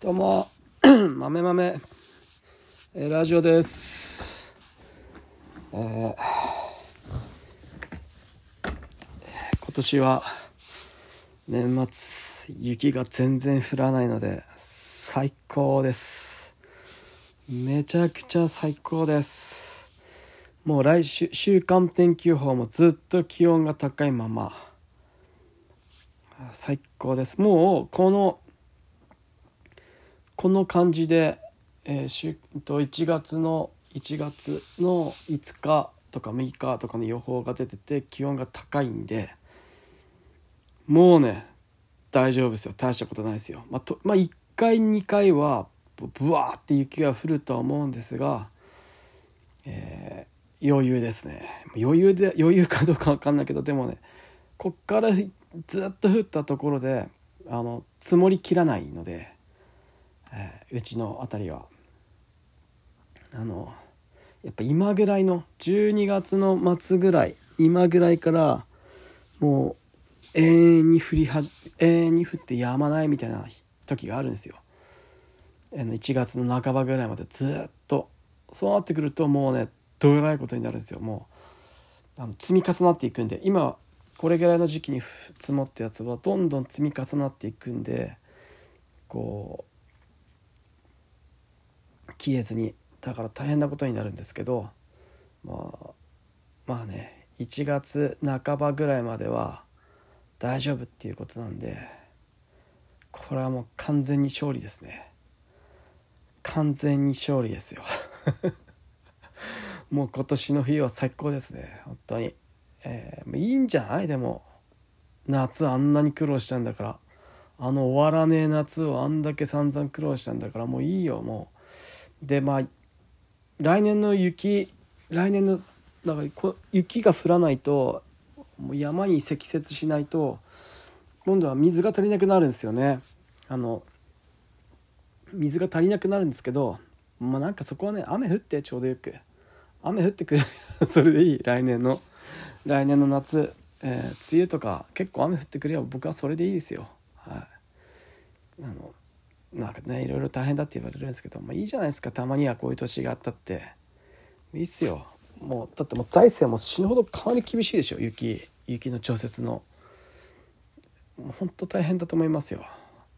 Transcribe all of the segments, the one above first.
どうも、豆豆、えーラジオです。えー今年は年末雪が全然降らないので最高です。めちゃくちゃ最高です。もう来週週間天気予報もずっと気温が高いまま最高です。もうこのこの感じで、えーしと1月の1月の5日とか6日とかの予報が出てて気温が高いんでもうね大丈夫ですよ大したことないですよ。まあ、とまあ、1回2回はブブワーって雪が降るとは思うんですが、えー余裕ですね余裕で余裕かどうか分かんないけどでもねこっからずっと降ったところであの積もりきらないので。えーうちの辺りはあのやっぱ今ぐらいの12月の末ぐらい今ぐらいからもう永遠に降りは永遠に降ってやまないみたいな時があるんですよ。あの1月の半ばぐらいまでずっとそうなってくるともうねどえらいことになるんですよもうあの積み重なっていくんで今これぐらいの時期に積もったやつはどんどん積み重なっていくんでこう消えずにだから大変なことになるんですけどまあまあね1月半ばぐらいまでは大丈夫っていうことなんでこれはもう完全に勝利ですね。完全に勝利ですよ。もう今年の冬は最高ですね本当に、えーいいんじゃない？でも夏あんなに苦労したんだから。あの終わらねえ夏をあんだけ散々苦労したんだからもういいよもう。でまあ来年の雪来年のだからこ雪が降らないともう山に積雪しないと今度は水が足りなくなるんですよね。あの水が足りなくなるんですけどまあなんかそこはね雨降ってちょうどよく。雨降ってくれる。それでいい。来年の来年の夏、えー梅雨とか結構雨降ってくれば僕はそれでいいですよ。はい。あのなんかねいろいろ大変だって言われるんですけど、まあ、いいじゃないですか。たまにはこういう年があったって。いいっすよ。もうだってもう財政も死ぬほどかなり厳しいでしょ。雪雪の調節の。もうほんと大変だと思いますよ。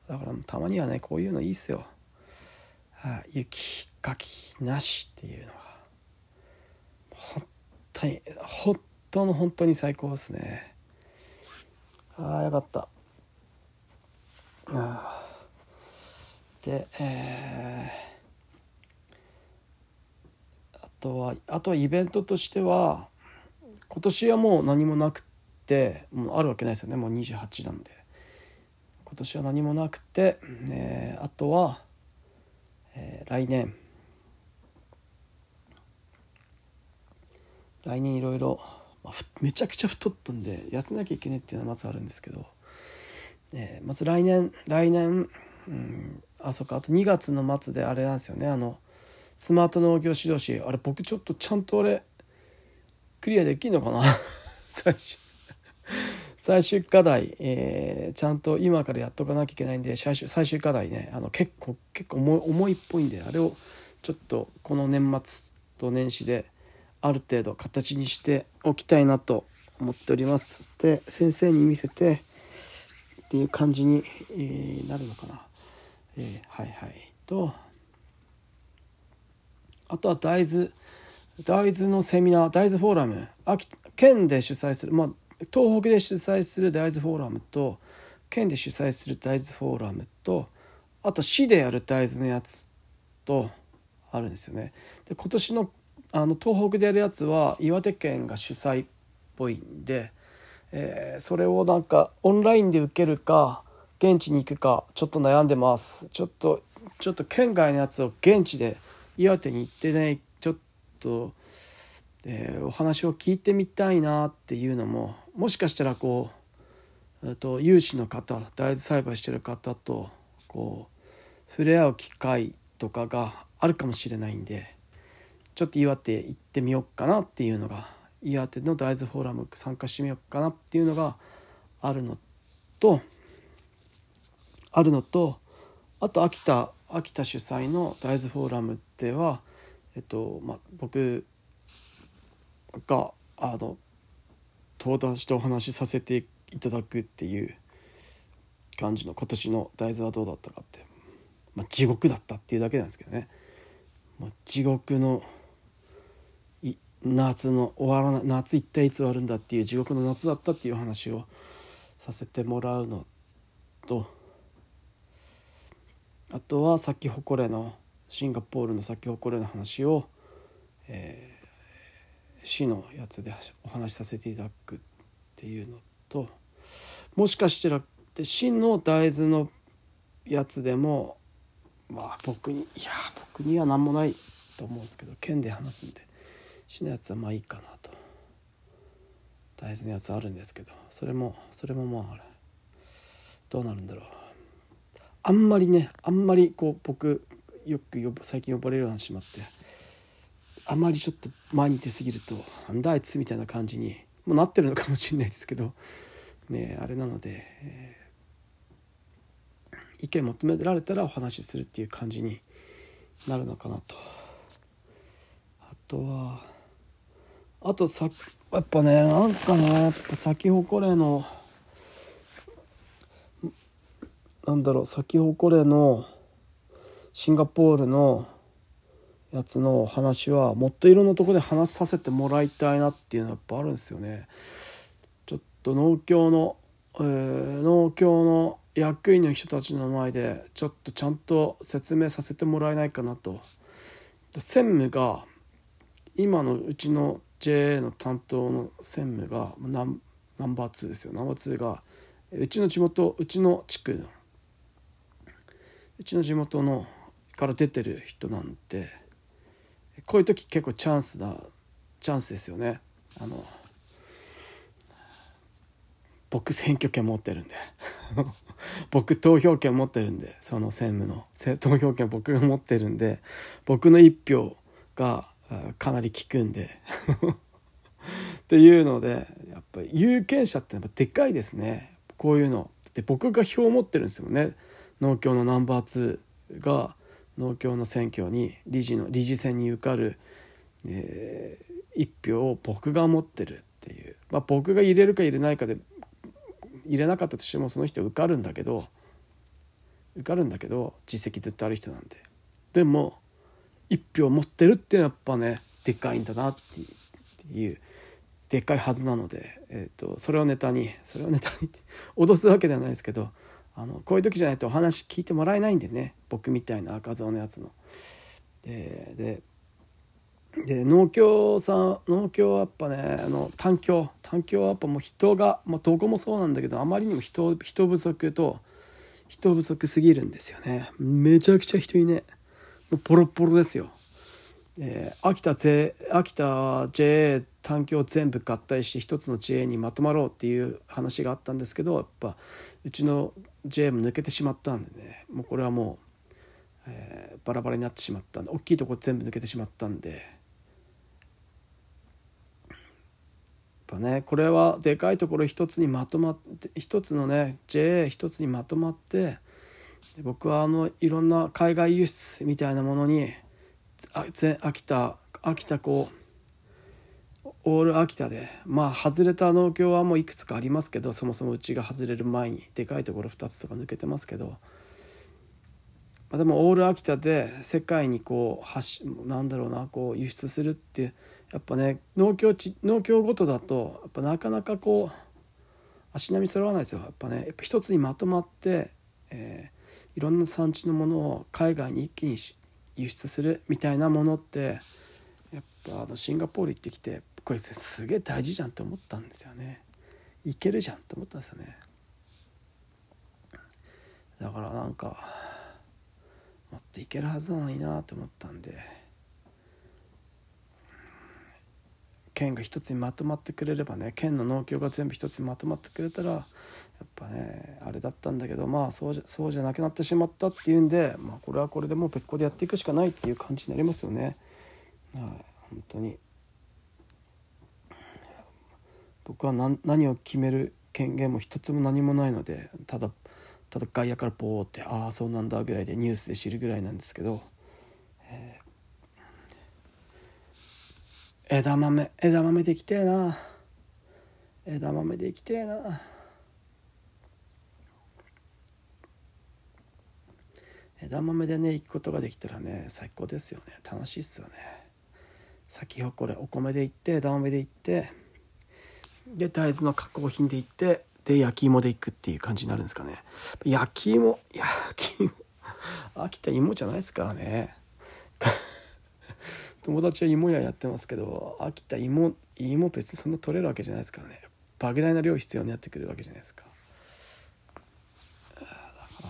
だからたまにはねこういうのいいっすよ。はい。雪かきなしっていうのが。本当に本当の本当に最高ですね。ああよかった。あー。でえーあとはあとはイベントとしては今年はもう何もなくてもうあるわけないですよね。もう28なんで。今年は何もなくて、えーあとは、えー来年。来年いろいろめちゃくちゃ太ったんで痩せなきゃいけないっていうのはまずあるんですけど、えーまず来年来年、うん、あそっか。あと2月の末であれなんですよね。あのスマート農業指導士。あれ僕ちょっとちゃんとあれクリアできんのかな？最終最終課題、えーちゃんと今からやっとかなきゃいけないんで最終最終課題ね。あの結構結構重い重いっぽいんであれをちょっとこの年末と年始である程度形にしておきたいなと思っております。で先生に見せてっていう感じに、えーなるのかな、えーはいはいとあとは大豆大豆のセミナー大豆フォーラム秋県で主催するまあ東北で主催する大豆フォーラムと県で主催する大豆フォーラムとあと市でやる大豆のやつとあるんですよね。で今年のあの東北でやるやつは岩手県が主催っぽいんで、えーそれをなんかオンラインで受けるか現地に行くかちょっと悩んでます。ちょっとちょっと県外のやつを現地で岩手に行ってねちょっと、えーお話を聞いてみたいなっていうのももしかしたらこうと有志の方大豆栽培してる方とこう触れ合う機会とかがあるかもしれないんでちょっと岩手行ってみようかなっていうのが岩手の大豆フォーラム参加してみようかなっていうのがあるのとあるのとあと秋田秋田主催の大豆フォーラムでは、えっとまあ、僕があの登壇してお話しさせていただくっていう感じの今年の大豆はどうだったかって、まあ、地獄だったっていうだけなんですけどね、まあ、地獄の夏の終わらない夏一体いつ終わるんだっていう地獄の夏だったっていう話をさせてもらうのとあとは咲き誇れのシンガポールの咲き誇れの話を、えー、市のやつでお話しさせていただくっていうのともしかしたら市の大豆のやつでもまあ僕にいや僕には何もないと思うんですけど県で話すんで市のやつはまあいいかなと。大豆のやつあるんですけどそれもそれもまあどうなるんだろう。あんまりねあんまりこう僕よく呼最近呼ばれるようになってしまってあんまりちょっと前に出過ぎるとなんだあいつみたいな感じにもうなってるのかもしれないですけどねあれなので、えー、意見求められたらお話しするっていう感じになるのかなと。あとはあとさやっぱねなんかねやっぱ咲き誇れのなんだろう咲き誇れのシンガポールのやつの話はもっといろんなとこで話させてもらいたいなっていうのはやっぱあるんですよね。ちょっと農協の、えー、農協の役員の人たちの前でちょっとちゃんと説明させてもらえないかなと。専務が今のうちの JA の担当の専務がナンナンバー2ですよナンバー2がうちの地元うちの地区のうちの地元のから出てる人なんでこういう時結構チャンスだチャンスですよね。あの僕選挙権持ってるんで。僕投票権持ってるんでその専務の。投票権僕が持ってるんで僕の一票がかなり効くんで。っていうのでやっぱり有権者ってやっぱでかいですね。こういうの。で僕が票を持ってるんですよね。農協のナンバー2が農協の選挙に理事の理事選に受かる、えー、1票を僕が持ってるっていう、まあ、僕が入れるか入れないかで入れなかったとしてもその人受かるんだけど受かるんだけど実績ずっとある人なんででも1票持ってるっていうのはやっぱねでかいんだなっていうでっかいはずなので、えーと、それをネタにそれをネタに脅すわけではないですけどあのこういう時じゃないとお話聞いてもらえないんでね僕みたいな赤蔵のやつの。ででで農協さん農協はやっぱねあの単協単協はやっぱもう人が、まあ、どこもそうなんだけどあまりにも人人不足と人不足すぎるんですよねめちゃくちゃ人いねもうポロポロですよ。えー、秋田ぜ秋田 JA 単協全部合体して一つの JA にまとまろうっていう話があったんですけどやっぱうちの J も抜けてしまったんでね。もうこれはもう、えー、バラバラになってしまったんで大きいとこ全部抜けてしまったんで。やっぱねこれはでかいところ一つにまとまって一つのね JA 一つにまとまってで僕はあのいろんな海外輸出みたいなものにあぜ秋田秋田こうオール秋田で。まあ外れた農協はもういくつかありますけどそもそもうちが外れる前にでかいところ2つとか抜けてますけど、まあ、でもオール秋田で世界にこう発なんだろうなこう輸出するってやっぱね農協地農協ごとだとやっぱなかなかこう足並み揃わないですよ。やっぱねやっぱ一つにまとまって、えー、いろんな産地のものを海外に一気に輸出するみたいなものってやっぱあのシンガポール行ってきてこれすげえ大事じゃんって思ったんですよねいけるじゃんって思ったんですよねだからなんか持っていけるはずなのになって思ったんで県が一つにまとまってくれればね県の農協が全部一つにまとまってくれたらやっぱねあれだったんだけどまあそうじゃそうじゃなくなってしまったっていうんで、まあ、これはこれでもう別個でやっていくしかないっていう感じになりますよね。はい、本当に。僕は何何を決める権限も一つも何もないのでただただ外野からポーってああそうなんだぐらいでニュースで知るぐらいなんですけど、えー、枝豆枝豆できてえな。枝豆できてえな。枝豆でね行くことができたらね最高ですよね。楽しいっすよね。先ほこれお米で行って枝豆で行ってで大豆の加工品で行ってで焼き芋で行くっていう感じになるんですかね。焼き芋焼き芋。秋田芋じゃないですからね。友達は芋屋やってますけど秋田芋芋別にそんな取れるわけじゃないですからね。莫大な量必要になってくるわけじゃないですか。だから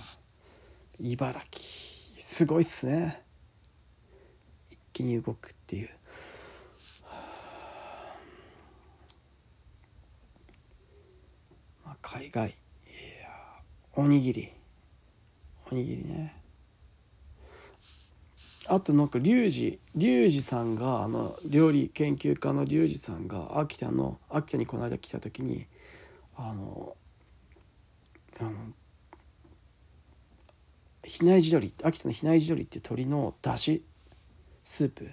茨城。すごいっすね。一気に動くっていう。海外いやおにぎり。おにぎりね。あとなんかリュウジリュウジさんがあの料理研究家のリュウジさんが秋田の秋田にこの間来た時にあのあの比内地鶏秋田の比内地鶏っていう鶏のだしスープ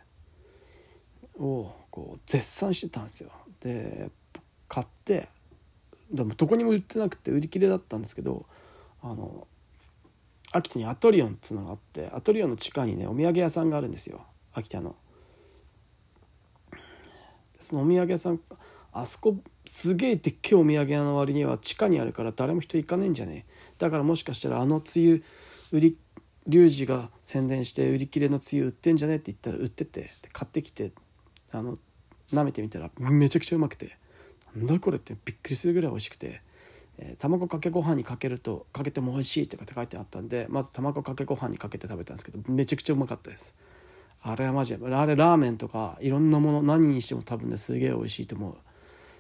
をこう絶賛してたんですよ。で買ってでもどこにも売ってなくて売り切れだったんですけどあの秋田にアトリオンっつうのがあってアトリオンの地下にねお土産屋さんがあるんですよ。秋田の。そのお土産屋さんあそこすげえでっけえお土産屋の割には地下にあるから誰も人行かねえんじゃねえ。だからもしかしたらあのつゆ売りリュウジが宣伝して売り切れのつゆ売ってんじゃねえって言ったら売ってて買ってきてあの舐めてみたらめちゃくちゃうまくて。なんだこれってびっくりするぐらい美味しくて、えー、卵かけご飯にかけるとかけても美味しいって書いてあったんでまず卵かけご飯にかけて食べたんですけどめちゃくちゃうまかったです。あれはマジであれラーメンとかいろんなもの何にしても多分ねすげえ美味しいと思う。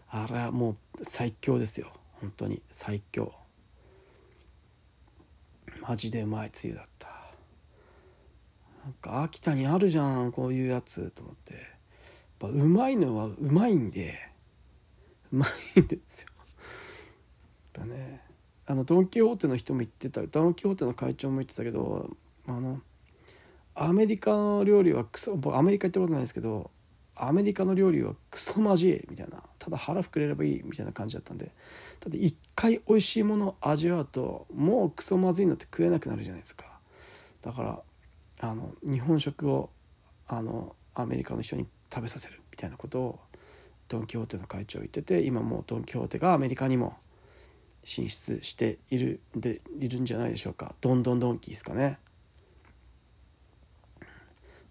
あれはもう最強ですよ。本当に最強。マジでうまい。つゆだった。なんか秋田にあるじゃんこういうやつと思って。やっぱうまいのはうまいんでうまいんですよ。やっぱねあのドン・キホーテの人も言ってたドン・キホーテの会長も言ってたけどあのアメリカの料理はクソ僕アメリカ行ったことないですけどアメリカの料理はクソまじいみたいなただ腹膨れればいいみたいな感じだったんでただ一回美味しいものを味わうともうクソまずいのって食えなくなるじゃないですかだからあの日本食をあのアメリカの人に食べさせるみたいなことをドン・キホーテの会長言ってて今もうドン・キホーテがアメリカにも進出しているでいるんじゃないでしょうか。ドンドンドンキですかね。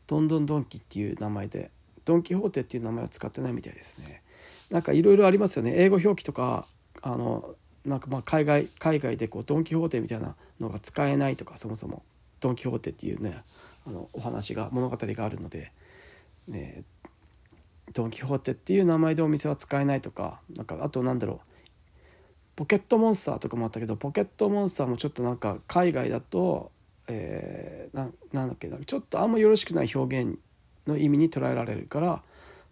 ドンドンドンキっていう名前で。ドン・キホーテっていう名前は使ってないみたいですね。なんかいろいろありますよね。英語表記とかあのなんかまあ海外海外でこうドン・キホーテみたいなのが使えないとかそもそも。ドン・キホーテっていうねあのお話が物語があるので、ね、ドン・キホーテっていう名前でお店は使えないとかなんかあとなんだろう。ポケットモンスターとかもあったけどポケットモンスターもちょっとなんか海外だと、えー、ななんだっけなちょっとあんまよろしくない表現の意味に捉えられるから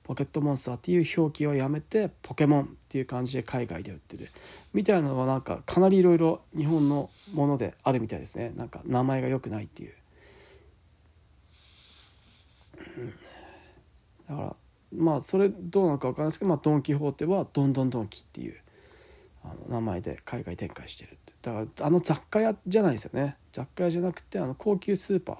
ポケットモンスターっていう表記をやめてポケモンっていう感じで海外で売ってる。みたいなのはなんかかなりいろいろ日本のものであるみたいですね。なんか名前が良くないっていう、だからまあそれどうなのか分からないですけど、まあ、ドン・キホーテはドンドンドンキっていうあの名前で海外展開してるってだからあの雑貨屋じゃないですよね。雑貨屋じゃなくてあの高級スーパー。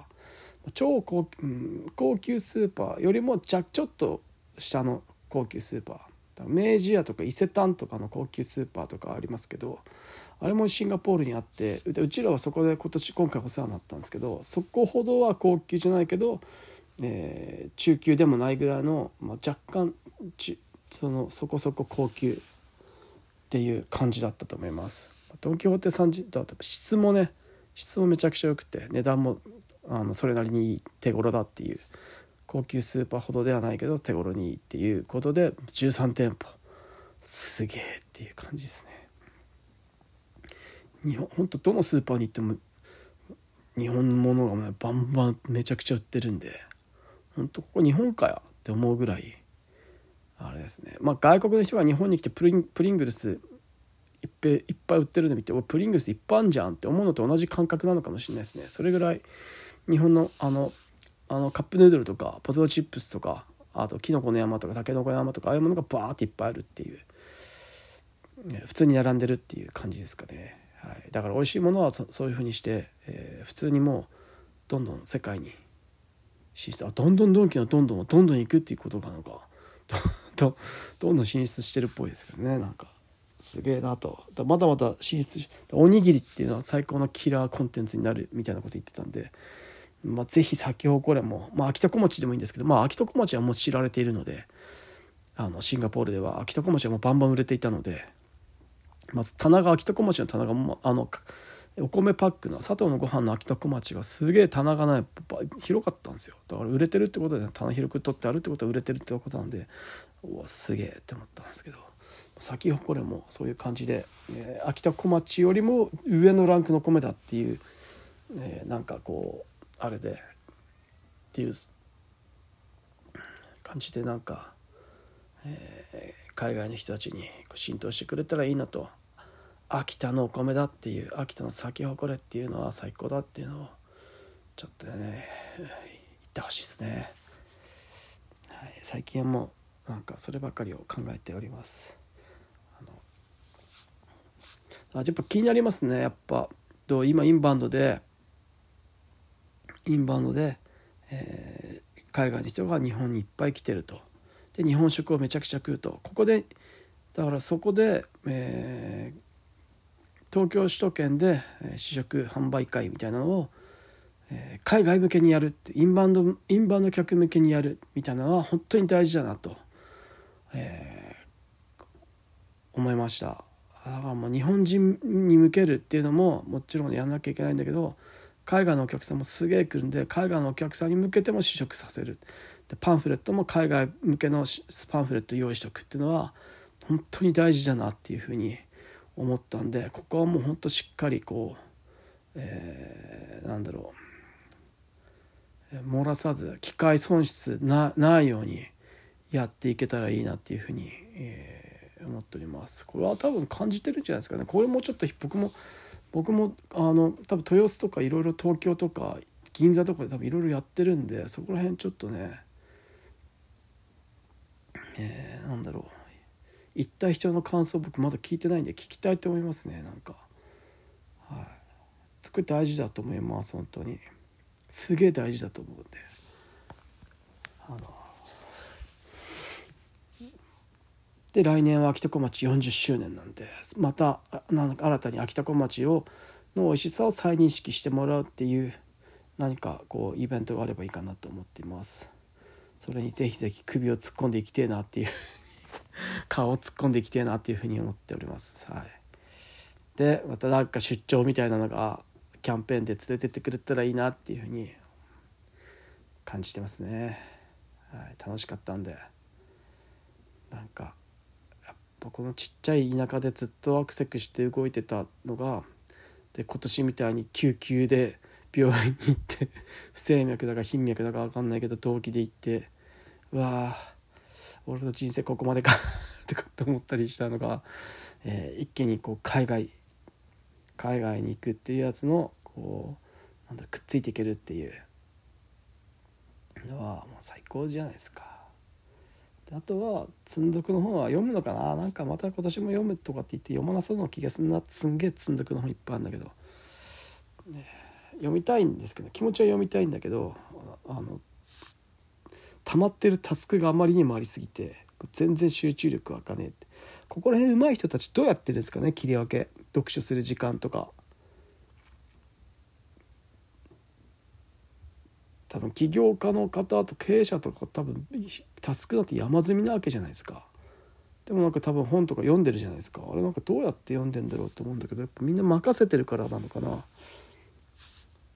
超高,、うん、高級スーパーよりもちゃちょっと下の高級スーパー。明治屋とか伊勢丹とかの高級スーパーとかありますけどあれもシンガポールにあってうちらはそこで今年今回お世話になったんですけどそこほどは高級じゃないけどえー、中級でもないぐらいの、まあ、若干ちそのそこそこ高級っていう感じだったと思います。東京ホテさんだと質もね質もめちゃくちゃ良くて値段もあのそれなりにいい手頃だっていう高級スーパーほどではないけど手頃にいいっていうことで13店舗すげえっていう感じですね。日本本当どのスーパーに行っても日本物が、バンバンめちゃくちゃ売ってるんで本当ここ日本かよって思うぐらいあれですね。まあ外国の人が日本に来てプリンプリングルスいっぱいっぱい売ってるの見てプリングルスいっぱいあんじゃんって思うのと同じ感覚なのかもしれないですね。それぐらい日本のあのあのカップヌードルとかポテトチップスとかあとキノコの山とかタケノコの山とかああいうものがバーっていっぱいあるっていう、ね、普通に並んでるっていう感じですかね、はい、だから美味しいものはそういうふうにして、えー、普通にもうどんどん世界に進出。あどんどんドンキのどんどんどんどん行くっていうことなのかど どんどん進出してるっぽいですけどねなんか。すげえなと。まだまだ進出しおにぎりっていうのは最高のキラーコンテンツになるみたいなこと言ってたんでまあ、ぜひ咲き誇れも、まあ、秋田小町でもいいんですけど、まあ、秋田小町はもう知られているのであのシンガポールでは秋田小町はもうバンバン売れていたのでまず棚が秋田小町の棚がもあのお米パックの佐藤のご飯の秋田小町がすげえ棚がね広かったんですよ。だから売れてるってことで、棚広く取ってあるってことは売れてるってことなんでおわすげえって思ったんですけど。咲き誇れもそういう感じで、えー、秋田小町よりも上のランクの米だっていう、えー、なんかこうあれでっていう感じでなんか、えー、海外の人たちに浸透してくれたらいいなと秋田のお米だっていう秋田の咲き誇れっていうのは最高だっていうのをちょっとね言ってほしいですね、はい、最近はもうなんかそればかりを考えております。あやっぱ気になりますねやっぱ。今インバウンドでインバウンドで、えー、海外の人が日本にいっぱい来てると。で日本食をめちゃくちゃ食うと。ここでだからそこで、えー、東京首都圏で試食販売会みたいなのを、え、海外向けにやるってインバウンドインバウンド客向けにやるみたいなのは本当に大事だなと、えー、思いました。だからもう日本人に向けるっていうのももちろんやんなきゃいけないんだけど海外のお客さんもすげえ来るんで海外のお客さんに向けても試食させる。でパンフレットも海外向けのパンフレット用意しておくっていうのは本当に大事だなっていうふうに思ったんでここはもう本当しっかりこう、えー、なんだろう漏らさず機械損失なないようにやっていけたらいいなっていうふうに、えー、思っております。これは多分感じてるんじゃないですかね。これもちょっと僕も僕もあの多分豊洲とかいろいろ東京とか銀座とかで多分いろいろやってるんでそこら辺ちょっとねえー、なんだろう行った人の感想僕まだ聞いてないんで聞きたいと思いますねなんか。はい。すごい大事だと思います本当に。すげえ大事だと思うんで。あの。で来年は秋田小町40周年なんでまたなんか新たに秋田小町をの美味しさを再認識してもらうっていう何かこうイベントがあればいいかなと思っています。それにぜひぜひ首を突っ込んでいきてえなっていう 顔を突っ込んでいきてえなっていうふうに思っております。はい。でまたなんか出張みたいなのがキャンペーンで連れてってくれたらいいなっていうふうに感じてますね。はい。楽しかったんで。なんかやっぱこのちっちゃい田舎でずっとアクセクして動いてたのがで今年みたいに救急で病院に行って不整脈だか頻脈だか分かんないけど動機で行ってうわ俺の人生ここまでか とかって思ったりしたのが、えー、一気にこう海外海外に行くっていうやつのこうなんだくっついていけるっていう。のはもう最高じゃないですか。あとは積んどくの方は読むのかな。なんかまた今年も読むとかって言って読まなそうな気がするな。すんげえ積んどくの本いっぱいあるんだけど、ね、読みたいんですけど気持ちは読みたいんだけどあの溜まってるタスクがあまりにもありすぎて全然集中力湧かねえって。ここら辺上手い人たちどうやってるんですかね？切り分け。読書する時間とか。多分起業家の方と経営者とか多分タスクなんて山積みなわけじゃないですか。でもなんか多分本とか読んでるじゃないですか。あれなんかどうやって読んでんだろうと思うんだけどやっぱみんな任せてるからなのかな、ま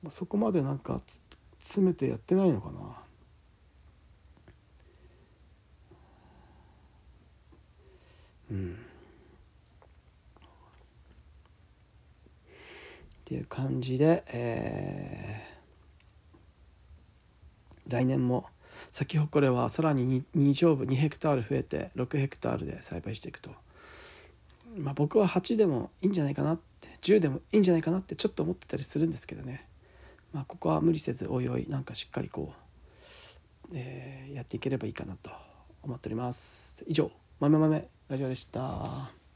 あ、そこまでなんか詰めてやってないのかなうんっていう感じでえー来年も咲き誇れはさらに 2, 2畳部2ヘクタール増えて6ヘクタールで栽培していくと。まあ僕は8でもいいんじゃないかなって10でもいいんじゃないかなってちょっと思ってたりするんですけどね。まあここは無理せずおいおいなんかしっかりこう、えーやっていければいいかなと思っております。以上「豆豆ラジオ」でした。